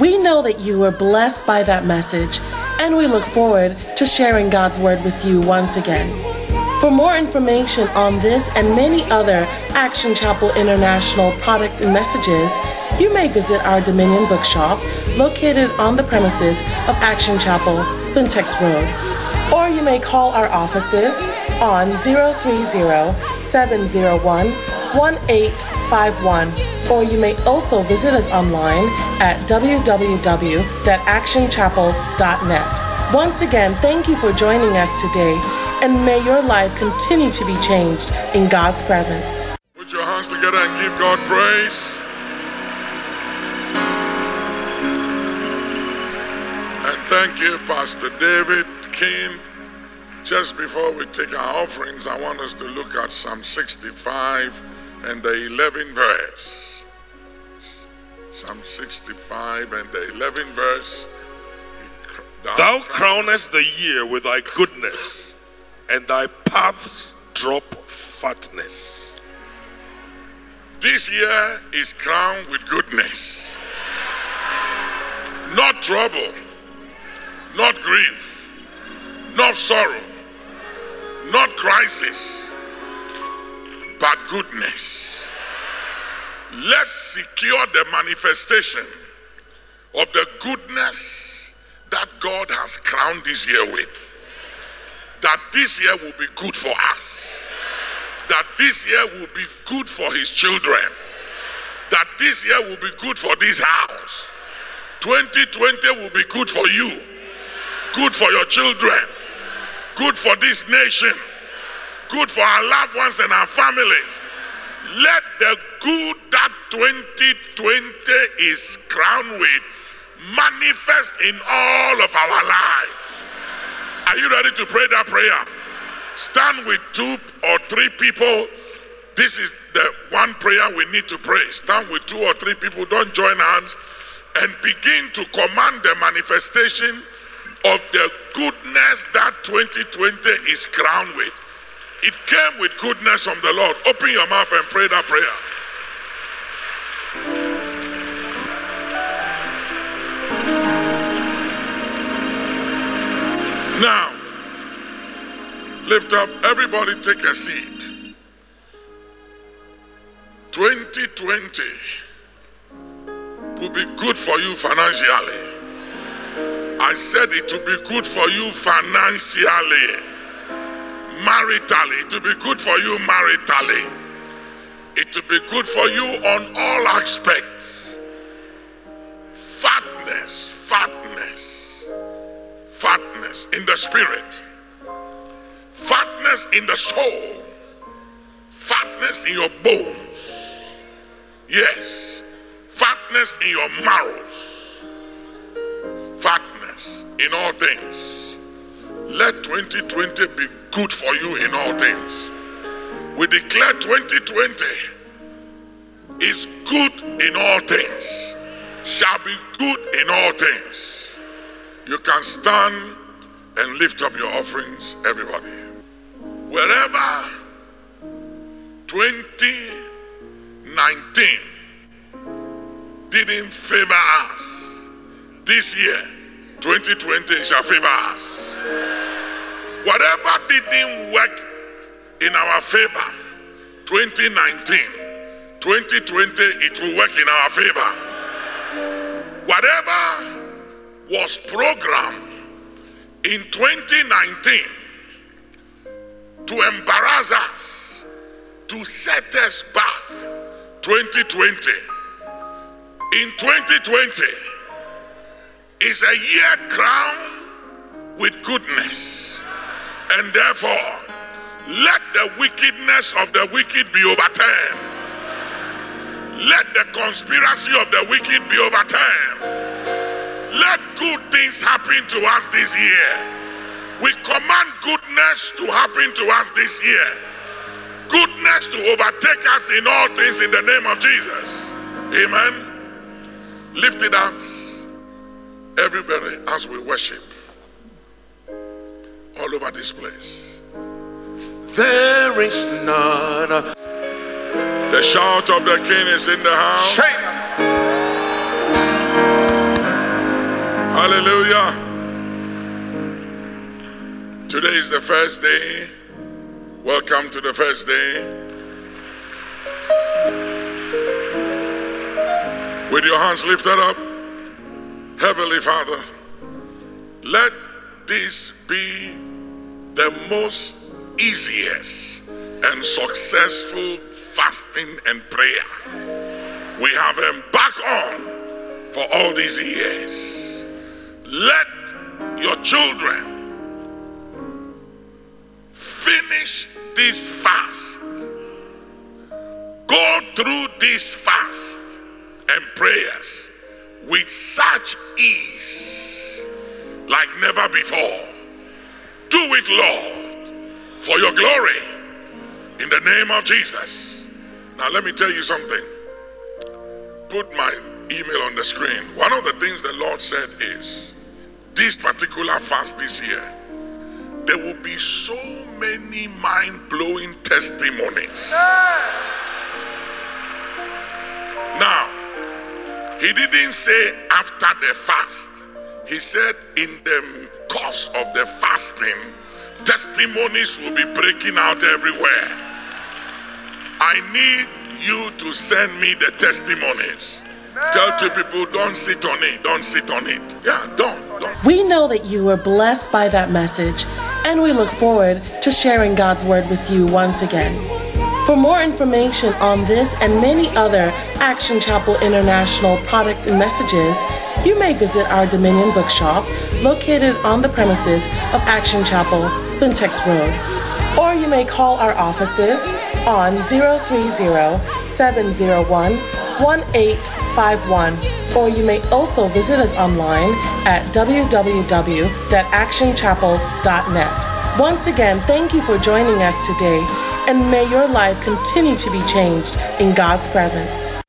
We know that you were blessed by that message, and we look forward to sharing God's Word with you once again. For more information on this and many other Action Chapel International products and messages, you may visit our Dominion Bookshop located on the premises of Action Chapel, Spintex Road. Or you may call our offices on 030 701 1851. Or you may also visit us online at www.actionchapel.net. Once again, thank you for joining us today, and may your life continue to be changed in God's presence. Put your hands together and give God praise. And thank you, Pastor David King. Just before we take our offerings, I want us to look at Psalm 65 and the 11th verse. Psalm 65 and the 11th verse. Thou crownest the year with thy goodness, and thy paths drop fatness. This year is crowned with goodness, not trouble, not grief, not sorrow, not crisis, but goodness. Let's secure the manifestation of the goodness that God has crowned this year with. That this year will be good for us. That this year will be good for His children. That this year will be good for this house. 2020 will be good for you, good for your children, good for this nation, good for our loved ones and our families. Let the good that 2020 is crowned with manifest in all of our lives. Are you ready to pray that prayer? Stand with two or three people. This is the one prayer we need to pray. Stand with two or three people. Don't join hands and begin to command the manifestation of the goodness that 2020 is crowned with. It came with goodness from the Lord. Open your mouth and pray that prayer. Now, lift up, everybody take a seat. 2020 will be good for you financially. I said it will be good for you financially, maritally. It will be good for you maritally. It will be good for you on all aspects. Fatness, fatness, fatness in the spirit, fatness in the soul, fatness in your bones. Yes, fatness in your marrows, fatness in all things. Let 2020 be good for you in all things. We declare 2020 is good in all things, shall be good in all things. You can stand and lift up your offerings, everybody. Wherever 2019 didn't favor us, this year, 2020 shall favor us. Whatever didn't work in our favor, 2019, 2020, it will work in our favor. Whatever was programmed in 2019 to embarrass us, to set us back, 2020, in 2020 is a year crowned with goodness. And therefore, let the wickedness of the wicked be overturned. Let the conspiracy of the wicked be overturned. Let good things happen to us this year. We command goodness to happen to us this year. Goodness to overtake us in all things in the name of Jesus. Amen. Lift it up, everybody, as we worship all over this place. There is none. The shout of the king is in the house. Shame. Hallelujah. Today is the first day. Welcome to the first day. With your hands lifted up, Heavenly Father, let this be the most easiest and successful fasting and prayer we have embarked on for all these years. Let your children finish this fast, go through this fast and prayers with such ease like never before. Do it, Lord, for your glory in the name of Jesus. Now, let me tell you something. Put my email on the screen. One of the things the Lord said is this particular fast this year, there will be so many mind blowing testimonies. Now, he didn't say after the fast, he said in the course of the fasting, testimonies will be breaking out everywhere. I need you to send me the testimonies. Tell two people, don't sit on it, don't sit on it. Yeah, don't, don't. We know that you were blessed by that message, and we look forward to sharing God's word with you once again. For more information on this and many other Action Chapel International products and messages, you may visit our Dominion Bookshop located on the premises of Action Chapel, Spintex Road. Or you may call our offices on 030-701-1851 or you may also visit us online at www.actionchapel.net. Once again, thank you for joining us today and may your life continue to be changed in God's presence.